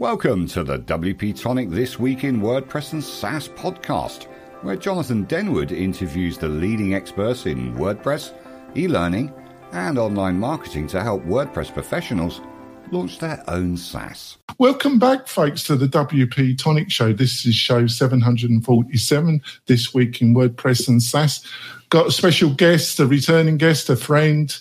Welcome to the WP Tonic This Week in WordPress and SaaS podcast, where Jonathan Denwood interviews the leading experts in WordPress, e learning, and online marketing to help WordPress professionals launch their own SaaS. Welcome back, folks, to the WP Tonic Show. This is show 747 this week in WordPress and SaaS. Got a special guest, a returning guest, a friend,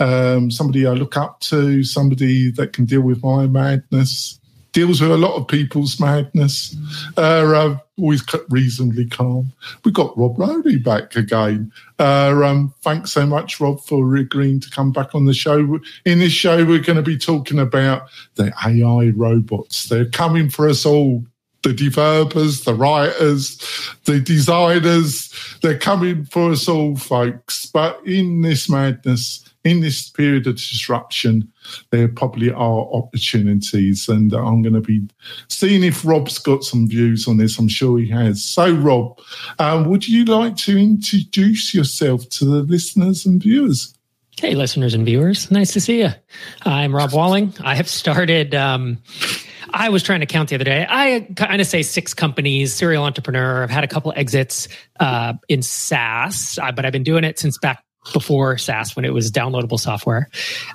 um, somebody I look up to, somebody that can deal with my madness deals with a lot of people's madness. Uh, uh, always reasonably calm. We've got Rob Rowney back again. Uh, um, thanks so much, Rob, for agreeing to come back on the show. In this show, we're going to be talking about the AI robots. They're coming for us all. The developers, the writers, the designers, they're coming for us all, folks. But in this madness, in this period of disruption, there probably are opportunities. And I'm going to be seeing if Rob's got some views on this. I'm sure he has. So, Rob, um, would you like to introduce yourself to the listeners and viewers? Hey, listeners and viewers. Nice to see you. I'm Rob Walling. I have started. Um, I was trying to count the other day. I kind of say six companies, serial entrepreneur. I've had a couple exits uh, in SaaS, uh, but I've been doing it since back before SaaS when it was downloadable software.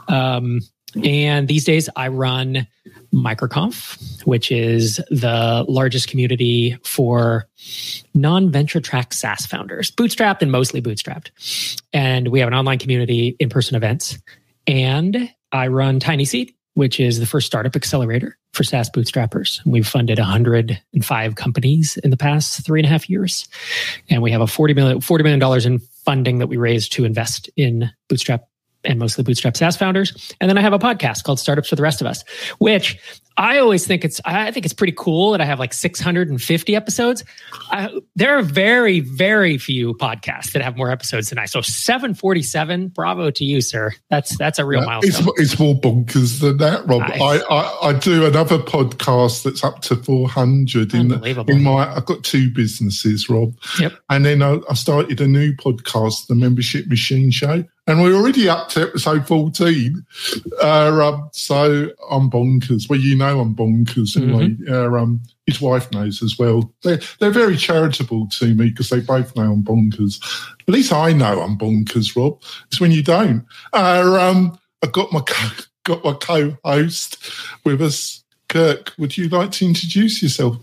Um, and these days I run MicroConf, which is the largest community for non venture track SaaS founders, bootstrapped and mostly bootstrapped. And we have an online community, in person events. And I run Tiny Seed, which is the first startup accelerator for SaaS bootstrappers. We've funded 105 companies in the past three and a half years. And we have a $40 million, $40 million in funding that we raised to invest in bootstrap and mostly bootstrap SaaS founders. And then I have a podcast called Startups for the Rest of Us, which I always think it's I think it's pretty cool that I have like 650 episodes. I, there are very very few podcasts that have more episodes than I. So 747, bravo to you, sir. That's that's a real yeah, milestone. It's, it's, more bonkers than that, Rob. Nice. I, I, I do another podcast that's up to 400 in in my. I've got two businesses, Rob. Yep. And then I, I started a new podcast, the Membership Machine Show and we're already up to episode 14. Uh, um, so I'm bonkers. Well, you know I'm bonkers. Mm-hmm. uh, um, his wife knows as well. They're, they're very charitable to me because they both know I'm bonkers. At least I know I'm bonkers, Rob. It's when you don't. Uh, um, I've got my, co- got my co-host with us. Kirk, would you like to introduce yourself?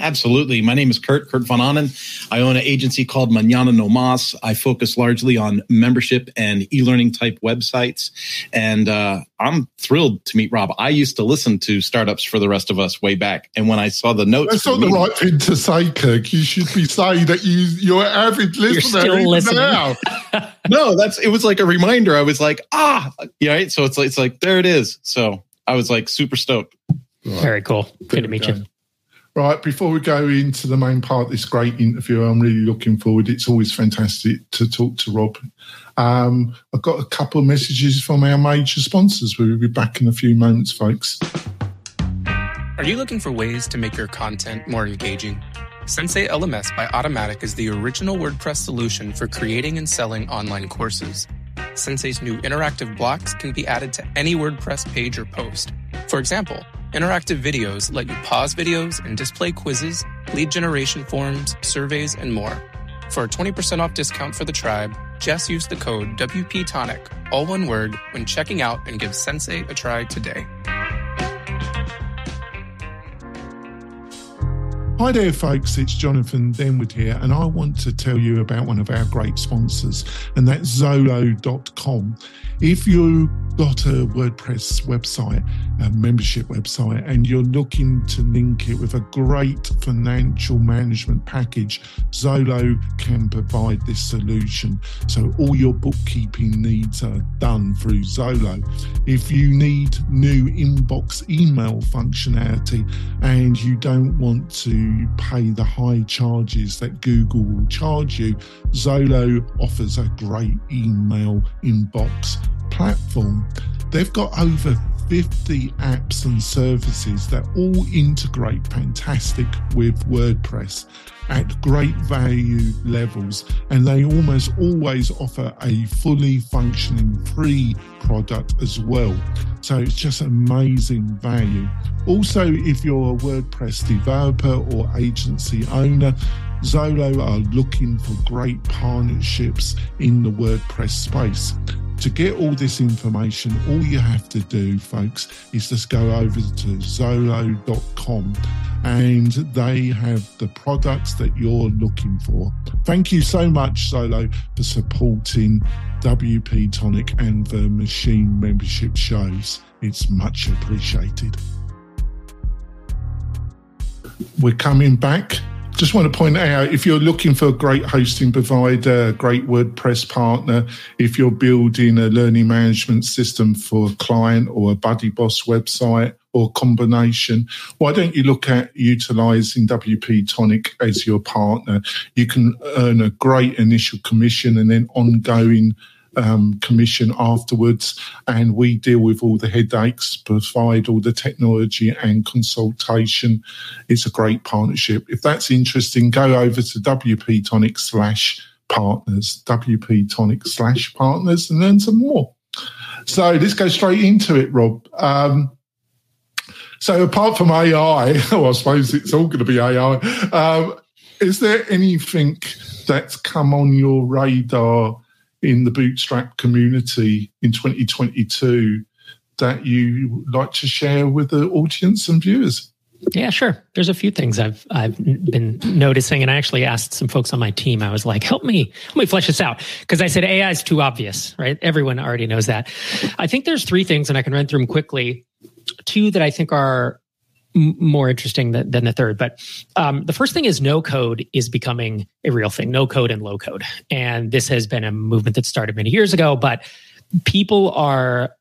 Absolutely. My name is Kurt, Kurt Von Ahnen. I own an agency called Manana No Mas. I focus largely on membership and e-learning type websites. And uh, I'm thrilled to meet Rob. I used to listen to startups for the rest of us way back. And when I saw the notes, that's not me, the right thing to say, Kirk. You should be saying that you you're an avid listener. You're still listening. Now. no, that's it was like a reminder. I was like, ah, yeah. Right? So it's like it's like there it is. So I was like super stoked. Right. Very cool. Good to meet you. Right, before we go into the main part of this great interview, I'm really looking forward. It's always fantastic to talk to Rob. Um, I've got a couple of messages from our major sponsors. We'll be back in a few moments, folks. Are you looking for ways to make your content more engaging? Sensei LMS by Automattic is the original WordPress solution for creating and selling online courses. Sensei's new interactive blocks can be added to any WordPress page or post. For example, Interactive videos let you pause videos and display quizzes, lead generation forms, surveys, and more. For a 20% off discount for the tribe, just use the code WPTonic, all one word, when checking out and give Sensei a try today. Hi there, folks. It's Jonathan Denwood here, and I want to tell you about one of our great sponsors, and that's Zoho.com. If you've got a WordPress website, a membership website, and you're looking to link it with a great financial management package, Zoho can provide this solution. So all your bookkeeping needs are done through Zolo. If you need new inbox email functionality and you don't want to pay the high charges that Google will charge you, Zoho offers a great email inbox platform. They've got over 50 apps and services that all integrate fantastic with WordPress at great value levels, and they almost always offer a fully functioning free product as well. So it's just amazing value. Also, if you're a WordPress developer or agency owner, Zoho are looking for great partnerships in the WordPress space. To get all this information, all you have to do, folks, is just go over to Zoho.com and they have the products that you're looking for. Thank you so much, Zolo, for supporting WP Tonic and the Machine membership shows. It's much appreciated. We're coming back just want to point out if you're looking for a great hosting provider, great WordPress partner, if you're building a learning management system for a client or a Buddy Boss website or combination, why don't you look at utilizing WP Tonic as your partner? You can earn a great initial commission and then ongoing um, commission afterwards, and we deal with all the headaches, provide all the technology and consultation. It's a great partnership. If that's interesting, go over to WP Tonic slash partners, WP Tonic slash partners, and learn some more. So let's go straight into it, Rob. Um, so apart from AI, oh, I suppose it's all going to be AI. Um, is there anything that's come on your radar in the bootstrap community in 2022 that you like to share with the audience and viewers? Yeah, sure. There's a few things I've I've been noticing, and I actually asked some folks on my team. I was like, "Help me, help me flesh this out," because I said AI is too obvious, right? Everyone already knows that. I think there's three things, and I can run through them quickly. Two that I think are more interesting than, than, the third. But um, the first thing is no code is becoming a real thing, no code and low code. And this has been a movement that started many years ago, but people are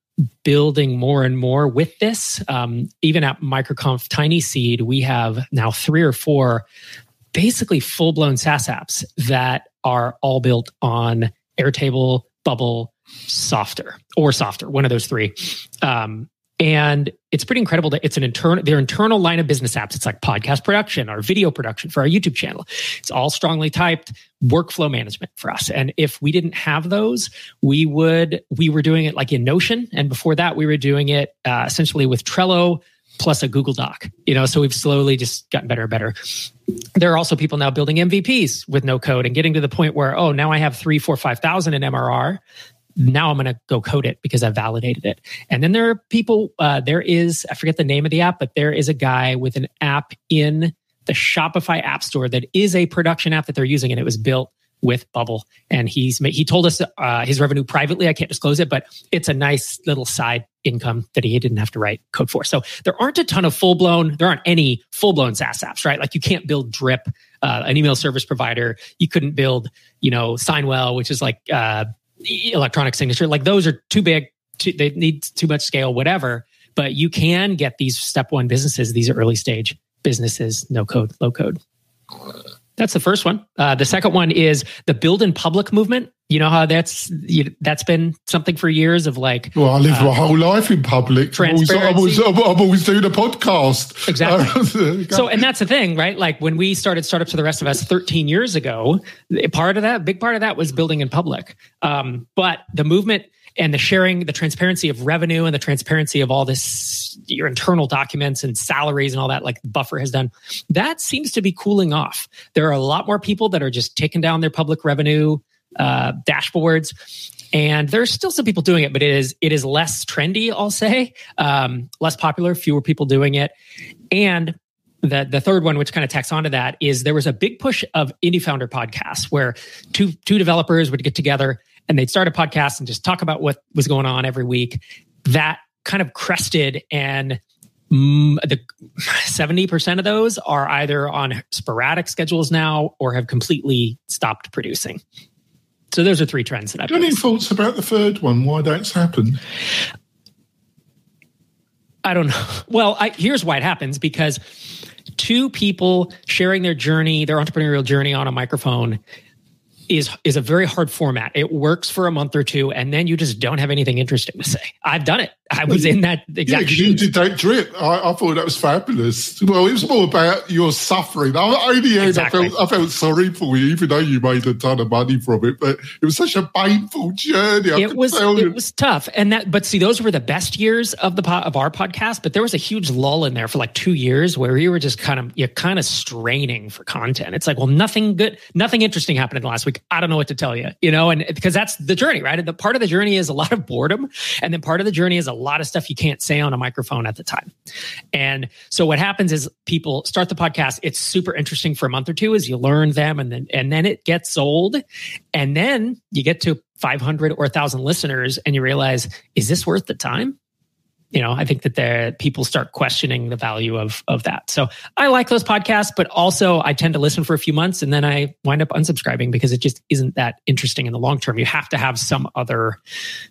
building more and more with this. Um, even at MicroConf Tiny Seed, we have now three or four basically full blown SaaS apps that are all built on Airtable, Bubble, Softr, or Softr, one of those three. Um, and it's pretty incredible that it's an internal their internal line of business apps. It's like podcast production or video production for our youtube channel. It's all strongly typed workflow management for us. And if we didn't have those we would we were doing it like in notion. And before that we were doing it uh, essentially with trello plus a google doc you know so we've slowly just gotten better and better. There are also people now building mvps with no code and getting to the point where oh now i have three four five thousand in mrr now I'm going to go code it because I validated it. And then there are people, uh, there is, I forget the name of the app, but there is a guy with an app in the Shopify app store that is a production app that they're using. And it was built with Bubble. And he's, he told us uh, his revenue privately. I can't disclose it, but it's a nice little side income that he didn't have to write code for. So there aren't a ton of full blown, there aren't any full blown SaaS apps, right? Like you can't build Drip, uh, an email service provider. You couldn't build, you know, Signwell, which is like, uh, electronic signature. Like those are too big. Too, they need too much scale, whatever. But you can get these step one businesses, these early stage businesses, no code, low code. That's the first one. Uh, the second one is the build in public movement. You know how that's you, that's been something for years of like. Well, I lived uh, my whole life in public. I was, I was, I'm always doing a podcast. Exactly. so, and that's the thing, right? Like when we started Startup to the Rest of Us 13 years ago, part of that, big part of that was building in public. Um, but the movement and the sharing, the transparency of revenue and the transparency of all this, your internal documents and salaries and all that, like Buffer has done, that seems to be cooling off. There are a lot more people that are just taking down their public revenue uh, dashboards. And there's still some people doing it, but it is it is less trendy, I'll say, um, less popular, fewer people doing it. And the the third one, which kind of tacks onto that, is there was a big push of indie founder podcasts where two two developers would get together and they'd start a podcast and just talk about what was going on every week. That kind of crested and mm, the 70% of those are either on sporadic schedules now or have completely stopped producing. So those are three trends that I've. Any thoughts about the third one? Why that's happened? I don't know. Well, I, here's why it happens because two people sharing their journey, their entrepreneurial journey on a microphone is is a very hard format. It works for a month or two, and then you just don't have anything interesting to say. I've done it. I was in that exact. Yeah, you did that drip. I, I, thought that was fabulous. Well, it was more about your suffering. I, in the end, exactly. I felt I felt sorry for you, even though you made a ton of money from it. But it was such a painful journey. I it was it you. was tough, and that. But see, those were the best years of the of our podcast. But there was a huge lull in there for like two years where we were just kind of you're kind of straining for content. It's like, well, nothing good, nothing interesting happened in the last week. I don't know what to tell you, you know, and because that's the journey, right? And the part of the journey is a lot of boredom, and then part of the journey is a lot of stuff you can't say on a microphone at the time. And so what happens is people start the podcast. It's super interesting for a month or two as you learn them and then, and then it gets old. And then you get to 500 or 1000 listeners and you realize, is this worth the time? You know, I think that the people start questioning the value of of that. So I like those podcasts, but also I tend to listen for a few months and then I wind up unsubscribing because it just isn't that interesting in the long term. You have to have some other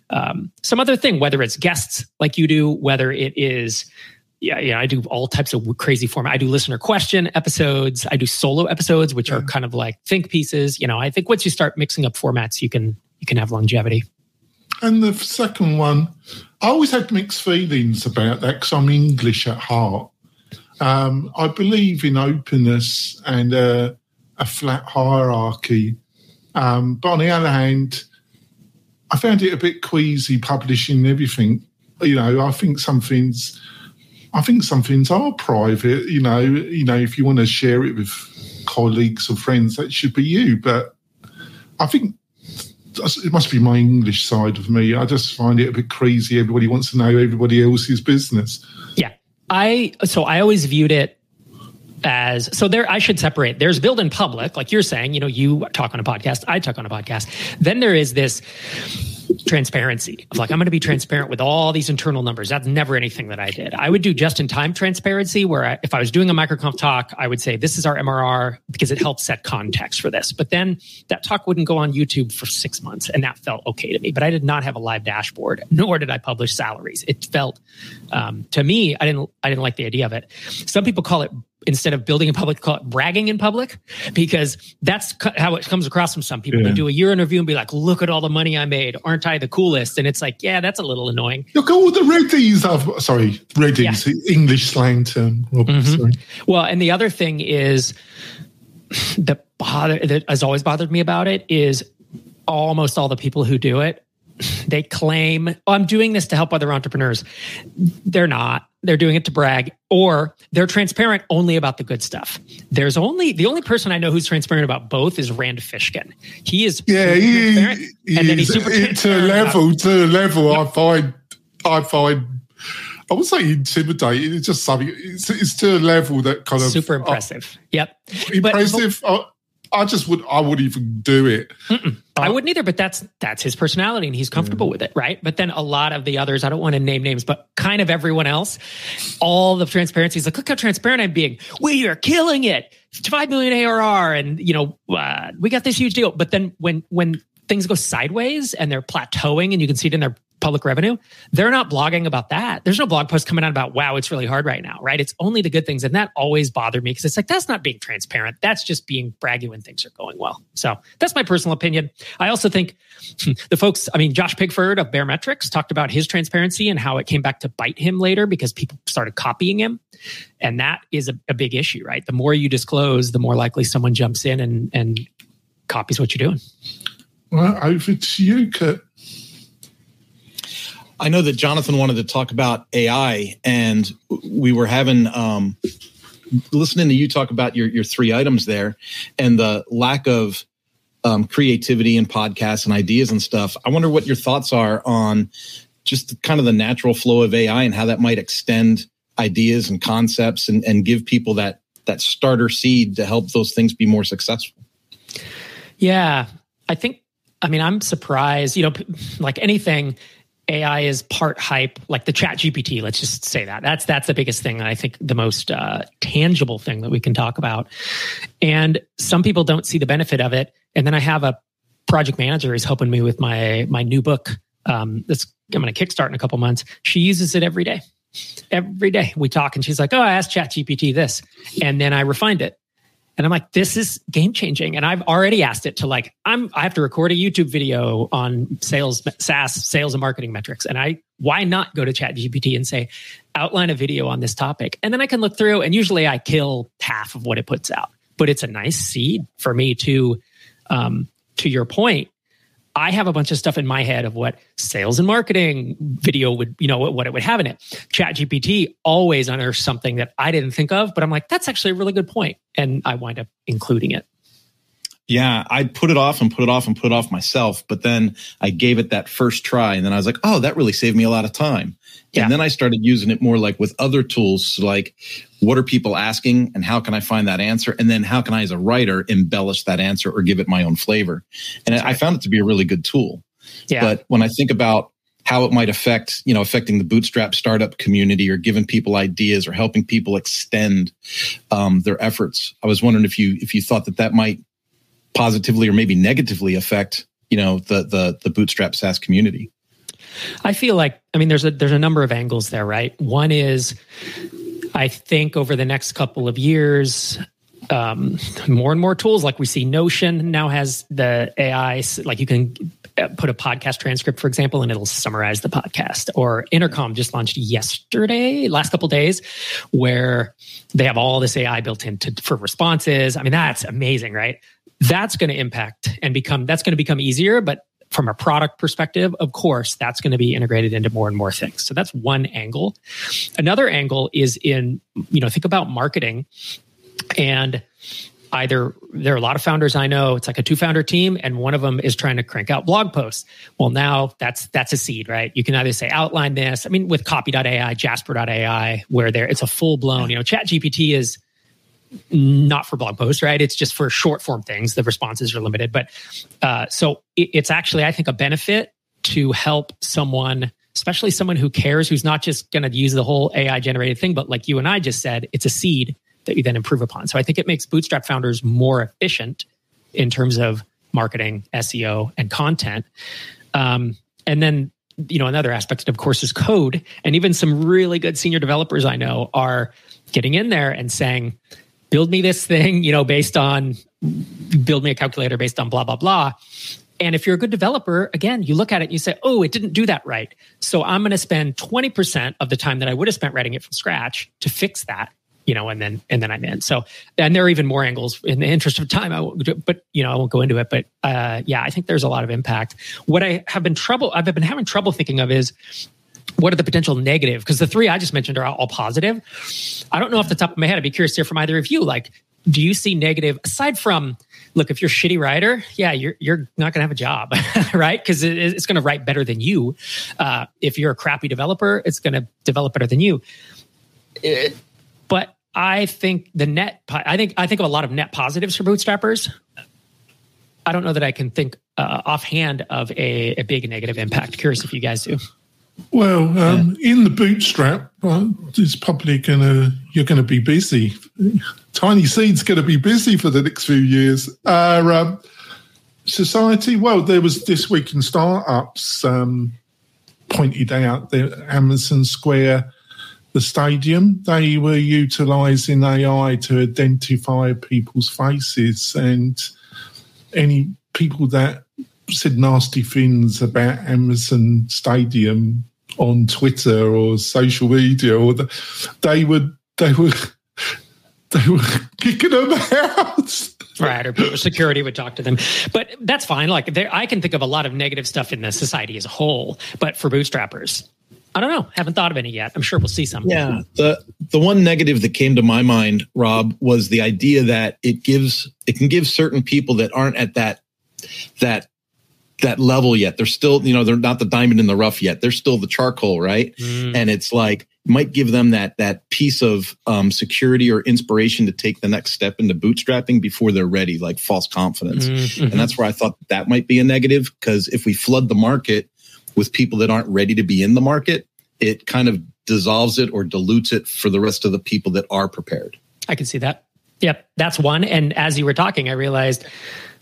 um, some other thing, whether it's guests like you do, whether it is yeah, yeah, I do all types of crazy format. I do listener question episodes. I do solo episodes, which yeah. are kind of like think pieces. You know, I think once you start mixing up formats, you can you can have longevity. And the second one, I always had mixed feelings about that because I'm English at heart. Um, I believe in openness and a flat hierarchy. Um, but on the other hand, I found it a bit queasy publishing everything. You know, I think some things, I think some things are private. You know, you know, if you want to share it with colleagues or friends, that should be you. But I think it must be my English side of me. I just find it a bit crazy. Everybody wants to know everybody else's business. Yeah. I so I always viewed it as so there I should separate. There's build in public, like you're saying, you know, you talk on a podcast, I talk on a podcast. Then there is this transparency of like i'm going to be transparent with all these internal numbers. That's never anything that i did. I would do just in time transparency where I, if i was doing a microconf talk i would say this is our mrr because it helps set context for this. But then that talk wouldn't go on youtube for six months and that felt okay to me. But i did not have a live dashboard nor did i publish salaries. It felt um, to me i didn't i didn't like the idea of it. Some people call it instead of building in public, call it bragging in public, because that's how it comes across from some people. Yeah. They do a year interview and be like, look at all the money I made. Aren't I the coolest? And it's like, yeah, that's a little annoying. Look at all the reddies. I've, sorry, reddies, yeah. English slang term. mm-hmm. Well, and the other thing is that bother that has always bothered me about it is almost all the people who do it they claim, oh, I'm doing this to help other entrepreneurs. They're not. They're doing it to brag, or they're transparent only about the good stuff. There's only the only person I know who's transparent about both is Rand Fishkin. He is yeah, he, he and then he's super to a level about, to a level. Yep. I find I find I would say intimidating. It's just something. It's, it's to a level that kind of super impressive. Uh, yep, impressive. But, but, I just would I would even do it. I wouldn't either, but that's that's his personality and he's comfortable yeah. with it, right? But then a lot of the others, I don't want to name names, but kind of everyone else, all the transparency is like, look how transparent I'm being. We are killing it. Five million ARR, and you know, uh, we got this huge deal. But then when when things go sideways and they're plateauing, and you can see it in their public revenue, they're not blogging about that. There's no blog post coming out about, wow, it's really hard right now, right? It's only the good things. And that always bothered me because it's like, that's not being transparent. That's just being braggy when things are going well. So that's my personal opinion. I also think the folks, I mean, Josh Pigford of Baremetrics talked about his transparency and how it came back to bite him later because people started copying him. And that is a, a big issue, right? The more you disclose, the more likely someone jumps in and, and copies what you're doing. Well, over to you, Kurt. I know that Jonathan wanted to talk about AI, and we were having um, listening to you talk about your your three items there, and the lack of um, creativity and podcasts and ideas and stuff. I wonder what your thoughts are on just kind of the natural flow of AI and how that might extend ideas and concepts and, and give people that that starter seed to help those things be more successful. Yeah, I think. I mean, I'm surprised. You know, like anything AI is part hype, like the Chat GPT. Let's just say that. That's that's the biggest thing. I think the most uh, tangible thing that we can talk about. And some people don't see the benefit of it. And then I have a project manager who's helping me with my my new book. Um, that's I'm going to kickstart in a couple months. She uses it every day. Every day we talk, and she's like, "Oh, I asked Chat GPT this," and then I refined it And I'm like, this is game changing. And I've already asked it to like, I'm, I have to record a YouTube video on sales, SaaS, sales and marketing metrics. And I, why not go to chat GPT and say, outline a video on this topic? And then I can look through and usually I kill half of what it puts out, but it's a nice seed for me to, um, to your point, I have a bunch of stuff in my head of what sales and marketing video would, you know, what it would have in it. Chat GPT always unearths something that I didn't think of, but I'm like, that's actually a really good point. And I wind up including it. Yeah, I put it off and put it off and put it off myself, but then I gave it that first try and then I was like, oh, that really saved me a lot of time. Yeah. And then I started using it more like with other tools, like what are people asking and how can I find that answer? And then how can I, as a writer, embellish that answer or give it my own flavor? And right. I found it to be a really good tool. Yeah. But when I think about how it might affect, you know, affecting the bootstrap startup community or giving people ideas or helping people extend um, their efforts, I was wondering if you if you thought that that might positively or maybe negatively affect, you know, the the the bootstrap SaaS community. I feel like I mean there's a there's a number of angles there, right? One is I think over the next couple of years um, more and more tools like we see Notion now has the AI like you can uh, put a podcast transcript for example and it'll summarize the podcast. Or Intercom just launched yesterday last couple days where they have all this AI built into for responses. I mean that's amazing right? That's going to impact and become that's going to become easier but from a product perspective, of course, that's going to be integrated into more and more things. So that's one angle. Another angle is in, you know, think about marketing and either there are a lot of founders I know, it's like a two founder team and one of them is trying to crank out blog posts. Well, now that's, that's a seed, right? You can either say outline this. I mean, with copy.ai, jasper.ai, where there, it's a full blown, you know, chat GPT is, not for blog posts, right? It's just for short form things. The responses are limited, but uh, so it, it's actually, I think, a benefit to help someone, especially someone who cares, who's not just going to use the whole AI generated thing, but like you and I just said, it's a seed that you then improve upon. So I think it makes Bootstrap founders more efficient in terms of marketing, SEO, and content. Um, and then you know another aspect of course is code and even some really good senior developers i know are getting in there and saying build me this thing, you know, based on build me a calculator based on blah, blah, blah. And if you're a good developer, again, you look at it and you say, oh, it didn't do that right. So I'm going to spend 20% of the time that I would have spent writing it from scratch to fix that, you know, and then, and then I'm in. So, and there are even more angles in the interest of time. I won't, but, you know, I won't go into it. But, uh, yeah, I think there's a lot of impact. What I have been trouble, I've been having trouble thinking of is what are the potential negative? Because the three I just mentioned are all positive. I don't know off the top of my head. I'd be curious to hear from either of you. Like, do you see negative aside from look if you're a shitty writer yeah you're you're not going to have a job right because it, it's going to write better than you uh, if you're a crappy developer it's going to develop better than you it, but i think the net i think i think of a lot of net positives for bootstrappers i don't know that i can think uh, offhand of a, a big negative impact curious if you guys do well, um, yeah. in the bootstrap, well, it's probably going to you're going to be busy. Tiny Seed's going to be busy for the next few years. Uh, um, society, well, there was this week in startups um, pointed out that Amazon Square, the stadium, they were utilizing AI to identify people's faces and any people that said nasty things about Amazon Stadium on Twitter or social media, or the, they would they were they were kicking them out. Right, or security would talk to them, but that's fine. Like, there, I can think of a lot of negative stuff in the society as a whole, but for bootstrappers, I don't know. Haven't thought of any yet. I'm sure we'll see some. Yeah. The the one negative that came to my mind, Rob, was the idea that it gives it can give certain people that aren't at that that that level yet. They're still, you know, they're not the diamond in the rough yet. They're still the charcoal, right? Mm. And it's like might give them that that piece of um, security or inspiration to take the next step into bootstrapping before they're ready, like false confidence. Mm-hmm. And that's where I thought that might be a negative because if we flood the market with people that aren't ready to be in the market, it kind of dissolves it or dilutes it for the rest of the people that are prepared. I can see that. Yep, that's one. And as you were talking, I realized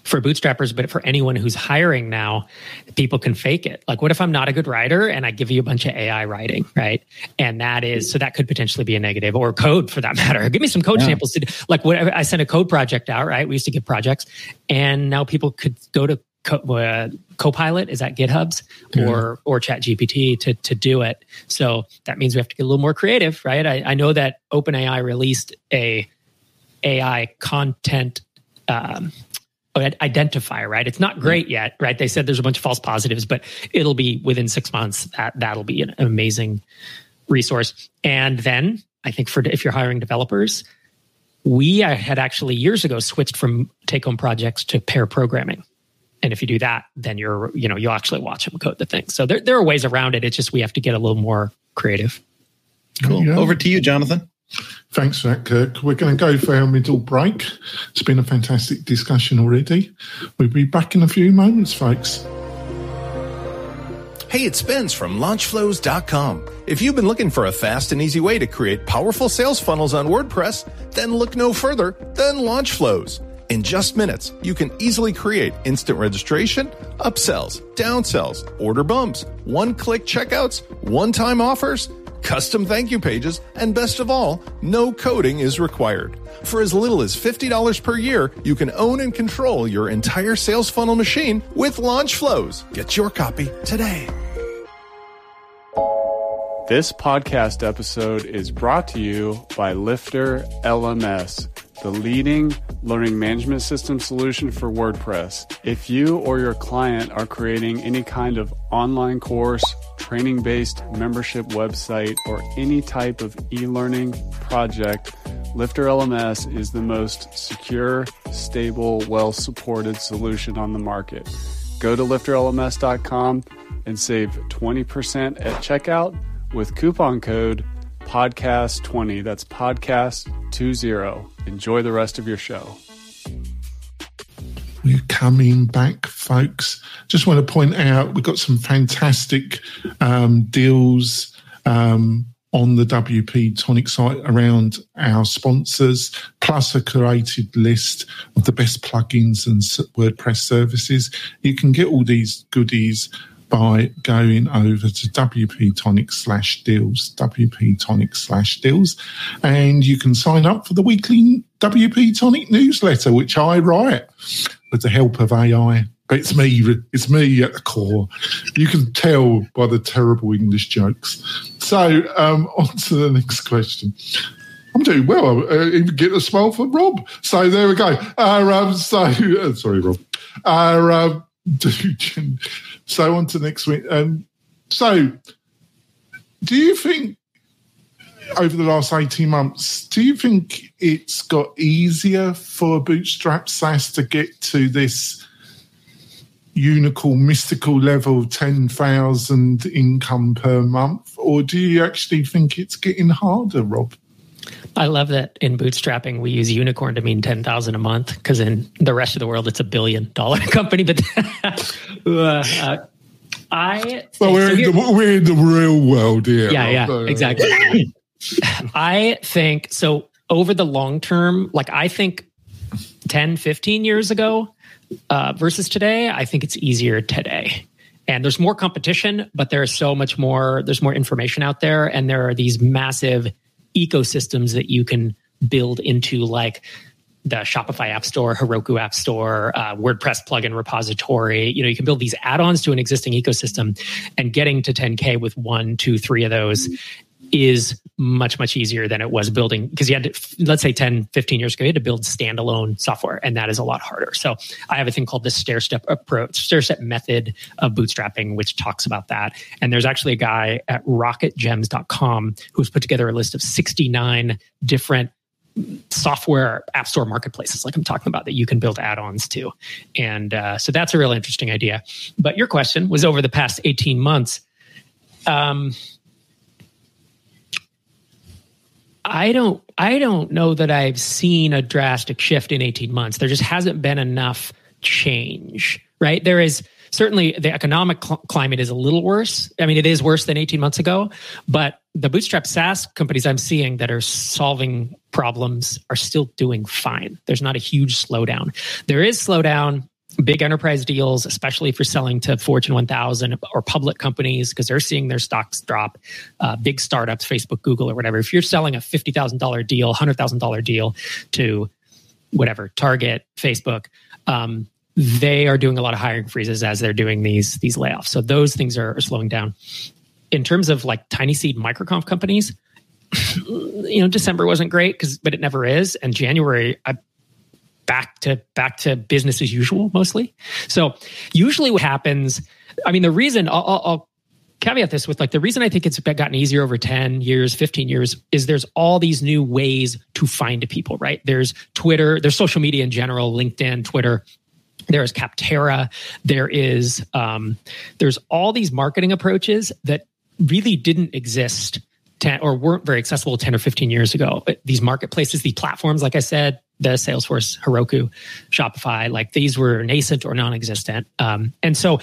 for bootstrappers, but for anyone who's hiring now, people can fake it. Like, what if I'm not a good writer and I give you a bunch of AI writing, right? And that is so that could potentially be a negative or code for that matter. Give me some code yeah. samples to. Like, what I sent a code project out, right? We used to give projects, and now people could go to Co- uh, Copilot is at GitHub's or or Chat GPT to to do it. So that means we have to get a little more creative, right? I, I know that OpenAI released a AI content um, identifier, right? It's not great yet, right? They said there's a bunch of false positives, but it'll be within six months. That that'll be an amazing resource. And then I think for if you're hiring developers, we uh, had actually years ago switched from take home projects to pair programming. And if you do that, then you're, you know, you'll actually watch them code the thing. So there, there are ways around it. It's just we have to get a little more creative. Cool. Over to you, Jonathan. Thanks for that, Kirk. We're going to go for our middle break. It's been a fantastic discussion already. We'll be back in a few moments, folks. Hey, it's Spence from LaunchFlows.com. If you've been looking for a fast and easy way to create powerful sales funnels on WordPress, then look no further than LaunchFlows. In just minutes, you can easily create instant registration, upsells, downsells, order bumps, one click checkouts, one time offers, custom thank you pages, and best of all, no coding is required. For as little as $50 per year, you can own and control your entire sales funnel machine with Launch Flows. Get your copy today. This podcast episode is brought to you by Lifter LMS the leading learning management system solution for WordPress. If you or your client are creating any kind of online course, training based membership website, or any type of e learning project, Lifter LMS is the most secure, stable, well supported solution on the market. Go to lifterlms.com and save 20% at checkout with coupon code podcast20. That's podcast 20. Enjoy the rest of your show. We're coming back, folks. Just want to point out we've got some fantastic um, deals um, on the WP Tonic site around our sponsors, plus a curated list of the best plugins and WordPress services. You can get all these goodies by going over to WP Tonic slash deals, WP Tonic slash deals, and you can sign up for the weekly WP Tonic newsletter, which I write with the help of AI. But it's me, it's me at the core. You can tell by the terrible English jokes. So, um, on to the next question. I'm doing well. I even get a smile from Rob. So there we go. Uh, um, so, uh, sorry, Rob. Uh, um, so on to next week. Um, so, do you think over the last 18 months, do you think it's got easier for Bootstrap SaaS to get to this unicorn, mystical level, 10,000 income per month? Or do you actually think it's getting harder, Rob? I love that in bootstrapping we use unicorn to mean ten thousand a month because in the rest of the world it's a billion dollar company. But uh, uh, I well, we're, so in the, we're in the real world here. Yeah, yeah, exactly. I think so. Over the long term, like I think 10, 15 years ago uh, versus today, I think it's easier today and there's more competition but there's so much more there's more information out there and there are these massive ecosystems that you can build into like the Shopify App Store, Heroku App Store, uh, WordPress plugin repository. You know, you can build these add-ons to an existing ecosystem, and getting to 10k with one, two, three of those is much much easier than it was building because you had to let's say 10 15 years ago you had to build standalone software and that is a lot harder. So i have a thing called the stair step approach stair step method of bootstrapping which talks about that. And there's actually a guy at rocketgems.com who's put together a list of 69 different software app store marketplaces like i'm talking about that you can build add-ons to. And uh, so that's a real interesting idea. But your question was over the past 18 months um, I don't I don't know that I've seen a drastic shift in 18 months. There just hasn't been enough change, right? There is certainly the economic cl- climate is a little worse. I mean, it is worse than 18 months ago, but the bootstrap SaaS companies I'm seeing that are solving problems are still doing fine. There's not a huge slowdown. There is slowdown big enterprise deals, especially for selling to Fortune 1000 or public companies, because they're seeing their stocks drop. Uh, big startups, Facebook, Google, or whatever. If you're selling a $50,000 deal, $100,000 deal to whatever, Target, Facebook, um, they are doing a lot of hiring freezes as they're doing these these layoffs. So those things are, are slowing down. In terms of like tiny seed microconf companies, you know, December wasn't great because, but it never is. And January, I back to back to business as usual mostly. So usually what happens, I mean, the reason I'll, I'll, I'll caveat this with like the reason I think it's gotten easier over 10 years, 15 years is there's all these new ways to find people, right? There's Twitter, there's social media in general, LinkedIn, Twitter. There is Capterra. There is um, there's all these marketing approaches that really didn't exist 10 or weren't very accessible 10 or 15 years ago. These marketplaces, these platforms, like I said, the Salesforce, Heroku, Shopify, like these were nascent or non-existent. Um, and so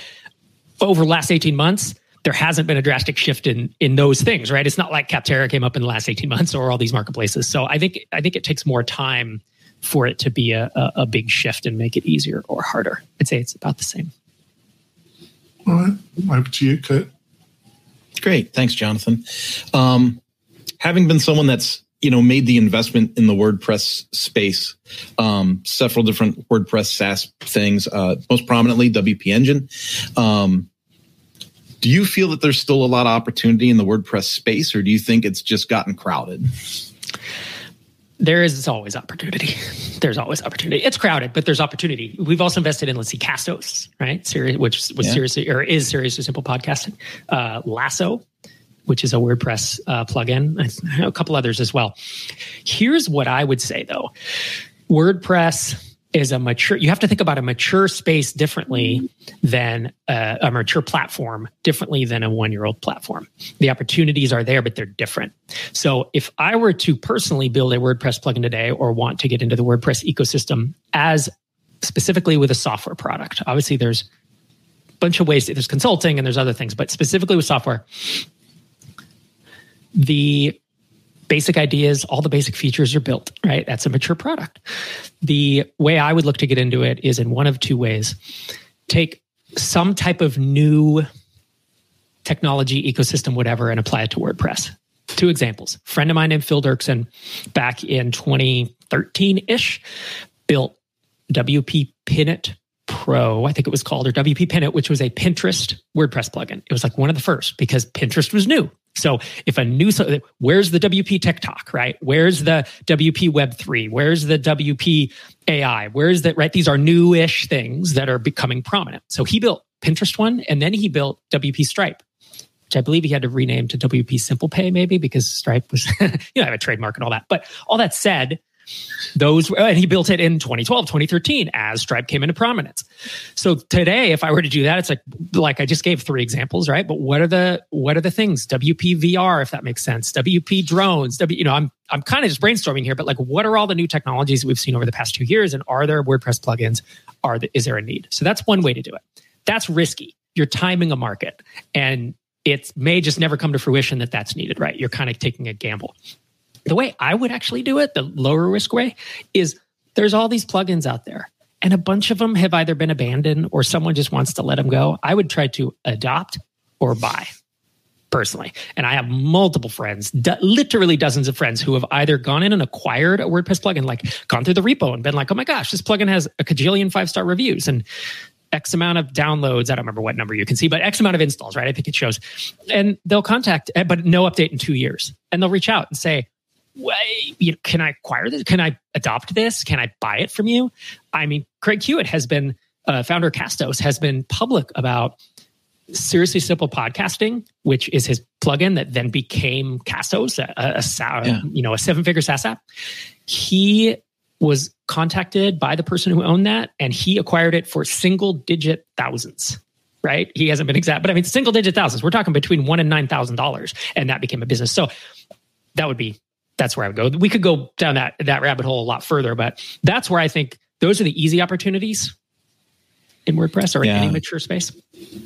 over the last 18 months, there hasn't been a drastic shift in in those things, right? It's not like Capterra came up in the last 18 months or all these marketplaces. So I think I think it takes more time for it to be a, a, a big shift and make it easier or harder. I'd say it's about the same. All right. Over to you, Kurt. Great. Thanks, Jonathan. Um, having been someone that's you know made the investment in the WordPress space, um, several different WordPress SaaS things, uh, most prominently WP Engine. Um, do you feel that there's still a lot of opportunity in the WordPress space, or do you think it's just gotten crowded? there is always opportunity. There's always opportunity. It's crowded, but there's opportunity. We've also invested in, let's see, Castos, right? Siri, which was yeah. seriously or is seriously simple podcasting. Uh, Lasso, which is a WordPress uh, plugin. A couple others as well. Here's what I would say though: WordPress is a mature you have to think about a mature space differently than a, a mature platform differently than a one year old platform the opportunities are there but they're different so if i were to personally build a wordpress plugin today or want to get into the wordpress ecosystem as specifically with a software product obviously there's a bunch of ways there's consulting and there's other things but specifically with software the basic ideas, all the basic features are built, right? That's a mature product. The way I would look to get into it is in one of two ways. Take some type of new technology, ecosystem, whatever, and apply it to WordPress. Two examples. A friend of mine named Phil Derksen back in 2013 ish built WP Pinit Pro, I think it was called, or WP Pinit, which was a Pinterest WordPress plugin. It was like one of the first because Pinterest was new. So if a new, where's the WP TikTok, right? Where's the WP Web3? Where's the WP AI? Where's that, right? These are newish things that are becoming prominent. So he built Pinterest one and then he built WP Stripe, which I believe he had to rename to WP Simple Pay maybe because Stripe was, you know, I have a trademark and all that. But all that said, those uh, and he built it in 2012 2013 as stripe came into prominence. So today if i were to do that it's like like i just gave three examples right? But what are the what are the things? WPVR, if that makes sense. Wp drones w you know i'm i'm kind of just brainstorming here but like what are all the new technologies we've seen over the past two years and are there wordpress plugins? Are the, is there a need? So that's one way to do it. That's risky. You're timing a market and it may just never come to fruition that that's needed right? You're kind of taking a gamble the way I would actually do it, the lower risk way, is there's all these plugins out there, and a bunch of them have either been abandoned or someone just wants to let them go. I would try to adopt or buy personally. And I have multiple friends, do, literally dozens of friends who have either gone in and acquired a WordPress plugin, like gone through the repo and been like, oh my gosh, this plugin has a cajillion five star reviews and X amount of downloads. I don't remember what number you can see, but X amount of installs, right? I think it shows. And they'll contact, eh, but no update in two years. And they'll reach out and say, can I acquire this? Can I adopt this? Can I buy it from you? I mean, Craig Hewitt has been, uh, founder of Castos, has been public about Seriously Simple Podcasting, which is his plugin that then became Castos, a, a, a yeah. you know, a seven figure SaaS app. He was contacted by the person who owned that and he acquired it for single digit thousands right? He hasn't been exact, but I mean, single digit thousands. We're talking between one and nine thousand dollars, and that became a business. So that would be that's where I would go. We could go down that that rabbit hole a lot further, but that's where I think those are the easy opportunities. in WordPress or yeah. in any mature space.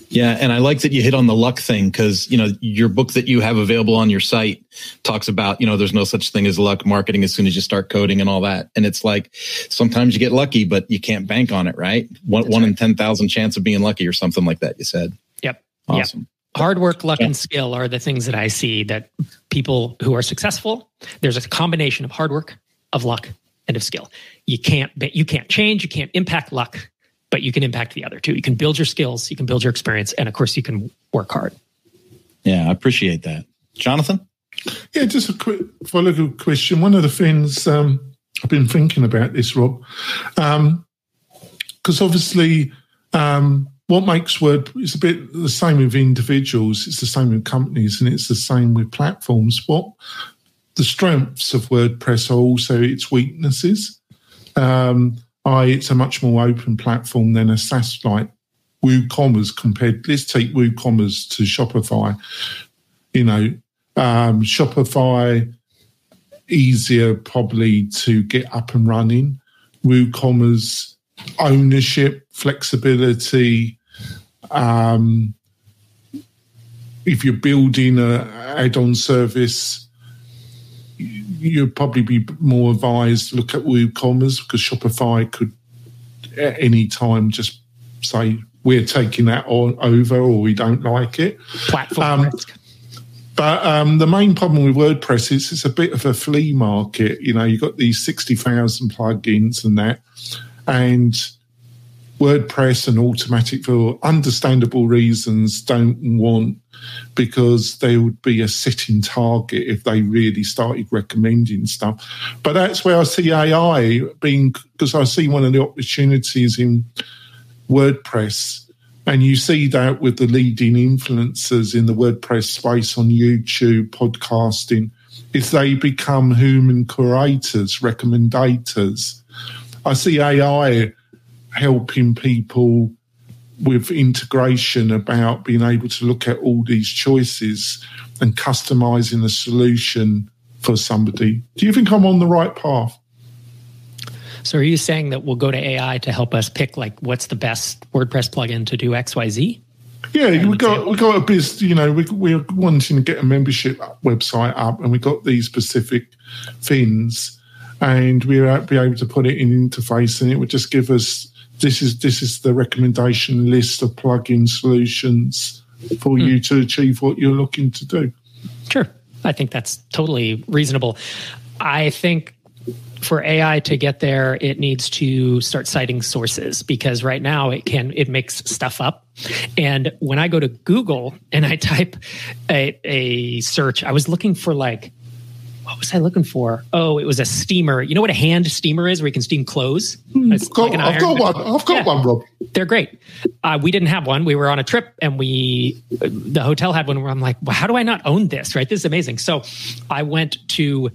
Yeah, and I like that you hit on the luck thing because you know your book that you have available on your site talks about you know there's no such thing as luck marketing as soon as you start coding and all that, and it's like sometimes you get lucky, but you can't bank on it, right? One one right. in ten thousand chance of being lucky or something like that. You said. Yep. Awesome. Yep. Hard work, luck, yeah. and skill are the things that I see that people who are successful. There's a combination of hard work, of luck, and of skill. You can't you can't change, you can't impact luck but you can impact the other two. You can build your skills, you can build your experience, and of course, you can work hard. Yeah, I appreciate that. Jonathan? Yeah, just a quick follow up question. One of the things um, I've been thinking about this, Rob, because um, obviously, um, what makes Word it's a bit the same with individuals, it's the same with companies, and it's the same with platforms. What the strengths of WordPress are also its weaknesses. Um, I, it's a much more open platform than a SaaS like WooCommerce compared. Let's take WooCommerce to Shopify. You know, um, Shopify easier probably to get up and running. WooCommerce ownership, flexibility. Um, if you're building a add-on service, you'd probably be more advised to look at WooCommerce because Shopify could at any time just say we're taking that on over or we don't like it. Platform um. But um, the main problem with WordPress is it's a bit of a flea market. You know, you've got these 60,000 plugins and that. And WordPress and Automattic for understandable reasons, don't want because they would be a sitting target if they really started recommending stuff. But that's where I see AI being, because I see one of the opportunities in WordPress. And you see that with the leading influencers in the WordPress space on YouTube, podcasting, if they become human curators, recommendators. I see AI helping people with integration about being able to look at all these choices and customizing a solution for somebody. Do you think I'm on the right path? So are you saying that we'll go to AI to help us pick like what's the best WordPress plugin to do XYZ? Yeah, we got we got a biz. You know, we we're wanting to get a membership website up, and we got these specific things, and we'll be able to put it in interface, and it would just give us this is this is the recommendation list of plugin solutions for mm. you to achieve what you're looking to do. Sure. I think that's totally reasonable. I think for AI to get there, it needs to start citing sources because right now it can it makes stuff up. And when I go to Google and I type a, a search, I was looking for like what was I looking for? Oh, it was a steamer. You know what a hand steamer is, where you can steam clothes? Hmm. Got, like I've got one. I've got yeah, one, Rob. They're great. Uh, we didn't have one. We were on a trip, and we the hotel had one. Where I'm like, well, how do I not own this? Right? This is amazing. So I went to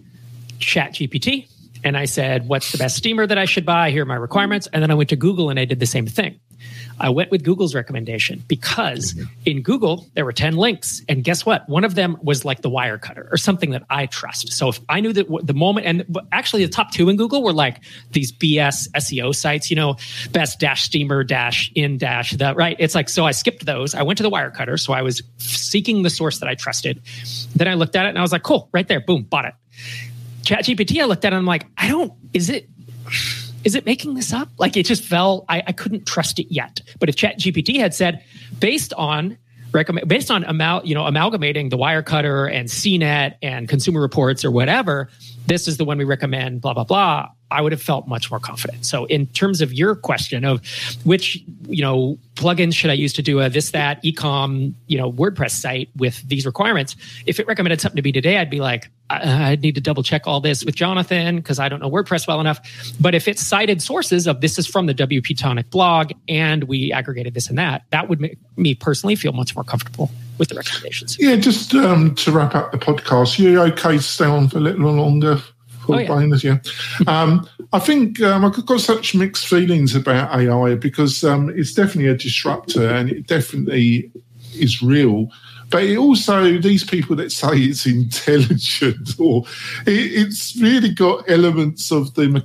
Chat GPT and I said, what's the best steamer that I should buy? Here are my requirements. And then I went to Google and I did the same thing. I went with Google's recommendation because mm-hmm. in Google, there were 10 links. And guess what? One of them was like the Wirecutter or something that I trust. So if I knew that the moment, and actually the top two in Google were like these BS SEO sites, you know, best dash steamer dash in dash that, right? It's like, so I skipped those. I went to the Wirecutter. So I was seeking the source that I trusted. Then I looked at it and I was like, cool, right there, boom, bought it. Chat GPT, I looked at it and I'm like, I don't, is it, is it making this up? Like it just fell. I, I couldn't trust it yet. But if Chat GPT had said, based on recommend based on amal, you know amalgamating the Wirecutter and CNET and Consumer Reports or whatever, this is the one we recommend. Blah blah blah. I would have felt much more confident. So, in terms of your question of which you know plugins should I use to do a this that ecom you know WordPress site with these requirements, if it recommended something to be today, I'd be like, I, would need to double check all this with Jonathan because I don't know WordPress well enough. But if it cited sources of this is from the WP Tonic blog and we aggregated this and that, that would make me personally feel much more comfortable with the recommendations. Yeah, just um, to wrap up the podcast, you okay to stay on for a little longer? Oh, yeah. yeah. Um, I think um, I've got such mixed feelings about AI because um, it's definitely a disruptor and it definitely is real. But it also, these people that say it's intelligent or it, it's really got elements of the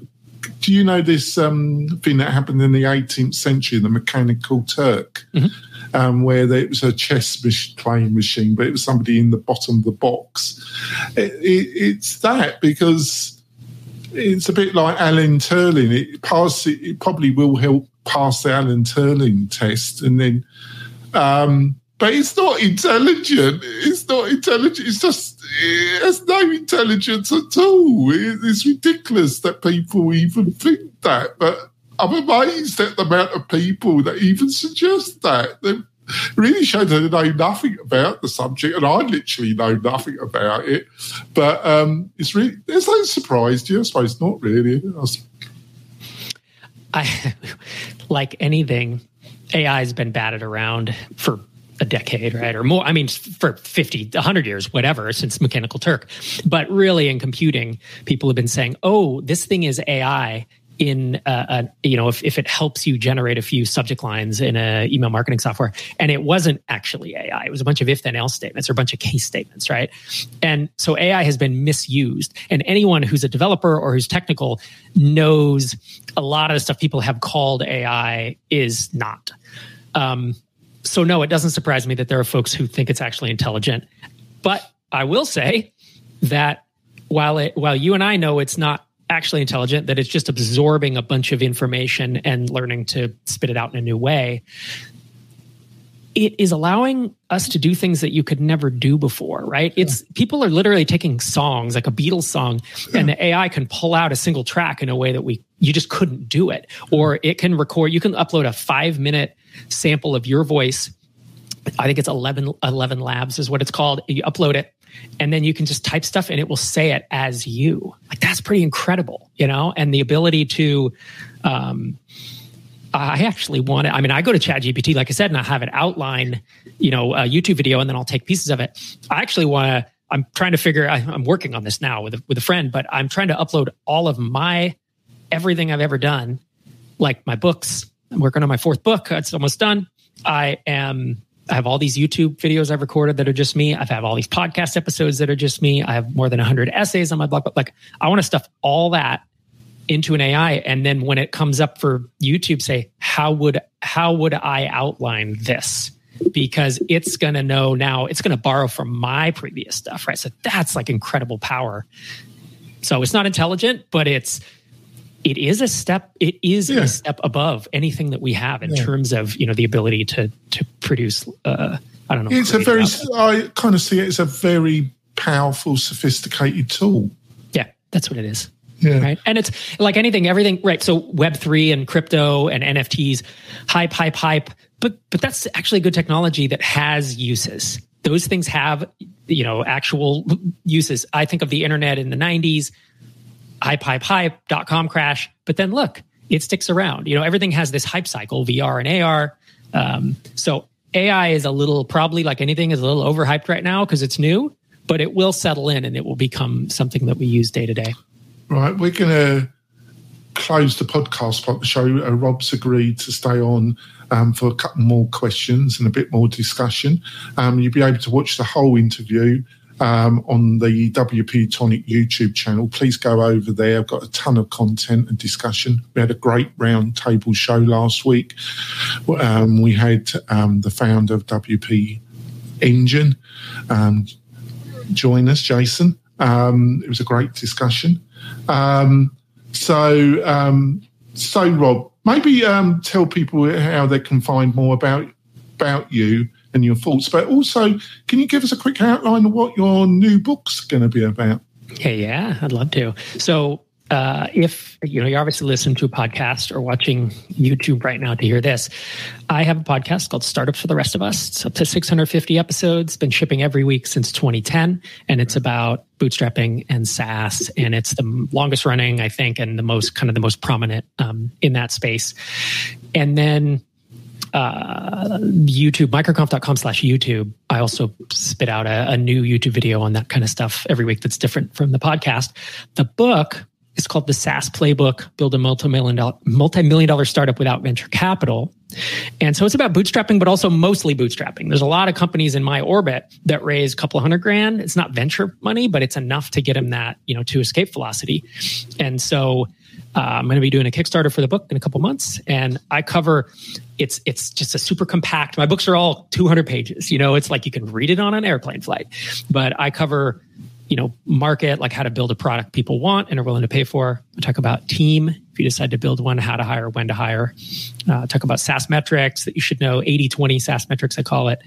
do you know this um, thing that happened in the 18th century, the Mechanical Turk, mm-hmm. Um, where it was a chess playing machine, but it was somebody in the bottom of the box. It, it, it's that because it's a bit like Alan Turing. It pass it, probably will help pass the Alan Turing test, and then. Um, but it's not intelligent. It's not intelligent. It's just it has no intelligence at all. It's ridiculous that people even think that. But I'm amazed at the amount of people that even suggest that. They really shows that they know nothing about the subject, and I literally know nothing about it. But um, it's really it's like surprised you. I suppose not really. I like anything. AI has been batted around for a decade, right? Or more. I mean, for 50, 100 years, whatever, since Mechanical Turk. But really, in computing, people have been saying, oh, this thing is AI in a, you know if, if it helps you generate a few subject lines in a email marketing software. And it wasn't actually ai it was a bunch of if then else statements or a bunch of case statements right? And so ai has been misused. And anyone who's a developer or who's technical knows a lot of the stuff people have called ai is not. Um, so no, it doesn't surprise me that there are folks who think it's actually intelligent. But I will say that while it, while you and I know it's not actually intelligent, that it's just absorbing a bunch of information and learning to spit it out in a new way, it is allowing us to do things that you could never do before, right? It's people are literally taking songs like a Beatles song and the AI can pull out a single track in a way that we you just couldn't do it. Or it can record, you can upload a five minute sample of your voice. I think it's 11, 11 labs is what it's called. You upload it and then you can just type stuff and it will say it as you. Like that's pretty incredible, you know? And the ability to, um, I actually want to, I mean, I go to ChatGPT, like I said, and I have it outline, you know, a YouTube video, and then I'll take pieces of it. I actually want to, I'm trying to figure, I, am working on this now with a, with a friend, but I'm trying to upload all of my, everything I've ever done, like my books, I'm working on my fourth book. It's almost done. I am I have all these YouTube videos I've recorded that are just me. I've had all these podcast episodes that are just me. I have more than 100 essays on my blog. But like, I want to stuff all that into an AI, and then when it comes up for YouTube, say how would how would I outline this? Because it's going to know now. It's going to borrow from my previous stuff, right? So that's like incredible power. So it's not intelligent, but it's it is a step it is yeah. a step above anything that we have in yeah. terms of you know the ability to to produce uh i don't know it's a very i kind of see it as a very powerful sophisticated tool yeah that's what it is yeah. Right. And it's like anything, everything, right. So web3 and crypto and NFTs, hype, hype, hype. But but that's actually good technology that has uses. Those things have, you know, actual uses. I think of the internet in the 90s hype, hype, hype, dot com crash. But then look, it sticks around. You know, everything has this hype cycle, VR and AR. Um, so AI is a little, probably like anything, is a little overhyped right now because it's new, but it will settle in and it will become something that we use day to day. Right. We're going to close the podcast part of the show. Uh, Rob's agreed to stay on um, for a couple more questions and a bit more discussion. Um, you'll be able to watch the whole interview um, on the WP Tonic YouTube channel. Please go over there. I've got a ton of content and discussion. We had a great roundtable show last week. Um, we had um, the founder of WP Engine um, join us, Jason. Um, it was a great discussion. Um, so, so Rob, maybe tell people how they can find more about about you and your thoughts. But also, can you give us a quick outline of what your new book's going to be about? Yeah, yeah, I'd love to. So, uh, if you know you're obviously listening to a podcast or watching YouTube right now to hear this, I have a podcast called Startups for the Rest of Us. It's up to 650 episodes. Been shipping every week since 2010, and it's about bootstrapping and SaaS. And it's the longest running, I think, and the most kind of the most prominent um, in that space. And then uh, YouTube, microconf.com slash YouTube. I also spit out a, a, new YouTube video on that kind of stuff every week that's different from the podcast. The book It's called the SaaS Playbook: Build a multi-million dollar, multi-million dollar startup without venture capital. And so it's about bootstrapping, but also mostly bootstrapping. There's a lot of companies in my orbit that raise a couple hundred grand. It's not venture money, but it's enough to get them that you know to escape velocity. And so uh, I'm going to be doing a Kickstarter for the book in a couple months, and I cover. It's it's just a super compact. My books are all 200 pages. You know, it's like you can read it on an airplane flight. But I cover you know, market, like how to build a product people want and are willing to pay for. Talk about team, if you decide to build one, how to hire, when to hire. Uh, talk about SaaS metrics that you should know, 80 20 SaaS metrics, I call it,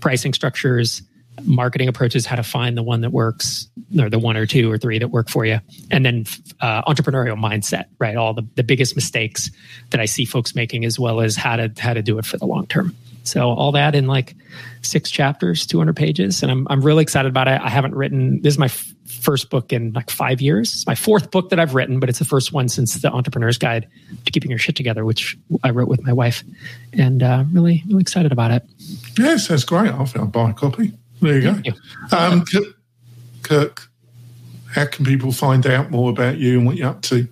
pricing structures, marketing approaches, how to find the one that works, or the one or two or three that work for you. And then uh, entrepreneurial mindset, right? All the, the biggest mistakes that I see folks making, as well as how to how to do it for the long term. So all that in like six chapters, 200 pages. And I'm, I'm really excited about it. I haven't written, this is my f- first book in like five years. It's my fourth book that I've written, but it's the first one since the entrepreneur's guide to keeping your shit together, which I wrote with my wife and uh, really, really excited about it. Yes, that's great. I'll, I'll buy a copy. There you Thank go. You. Um, Kirk, how can people find out more about you and what you're up to?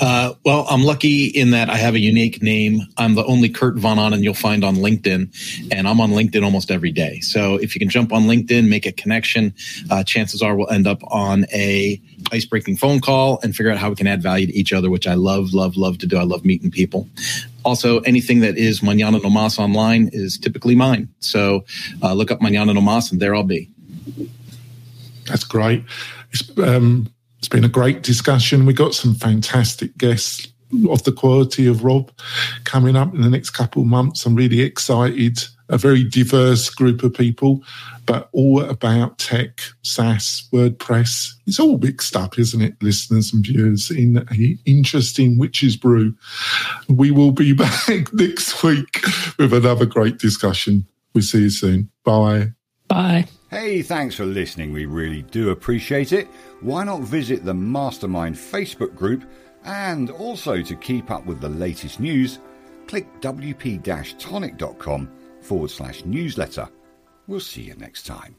Uh, well, I'm lucky in that I have a unique name. I'm the only Kurt Von Ahnen you'll find on LinkedIn, and I'm on LinkedIn almost every day. So if you can jump on LinkedIn, make a connection, uh, chances are we'll end up on a ice-breaking phone call and figure out how we can add value to each other, which I love, love, love to do. I love meeting people. Also, anything that is Mañana No Mas online is typically mine. So uh, look up Mañana No Mas, and there I'll be. That's great. Um, it's been a great discussion. We got some fantastic guests of the quality of Rob coming up in the next couple of months. I'm really excited. A very diverse group of people, but all about tech, SaaS, WordPress. It's all mixed up, isn't it, listeners and viewers, in an interesting witch's brew. We will be back next week with another great discussion. We'll see you soon. Bye. Bye. Hey, thanks for listening. We really do appreciate it. Why not visit the Mastermind Facebook group? And also to keep up with the latest news, click wp tonic.com forward slash newsletter. We'll see you next time.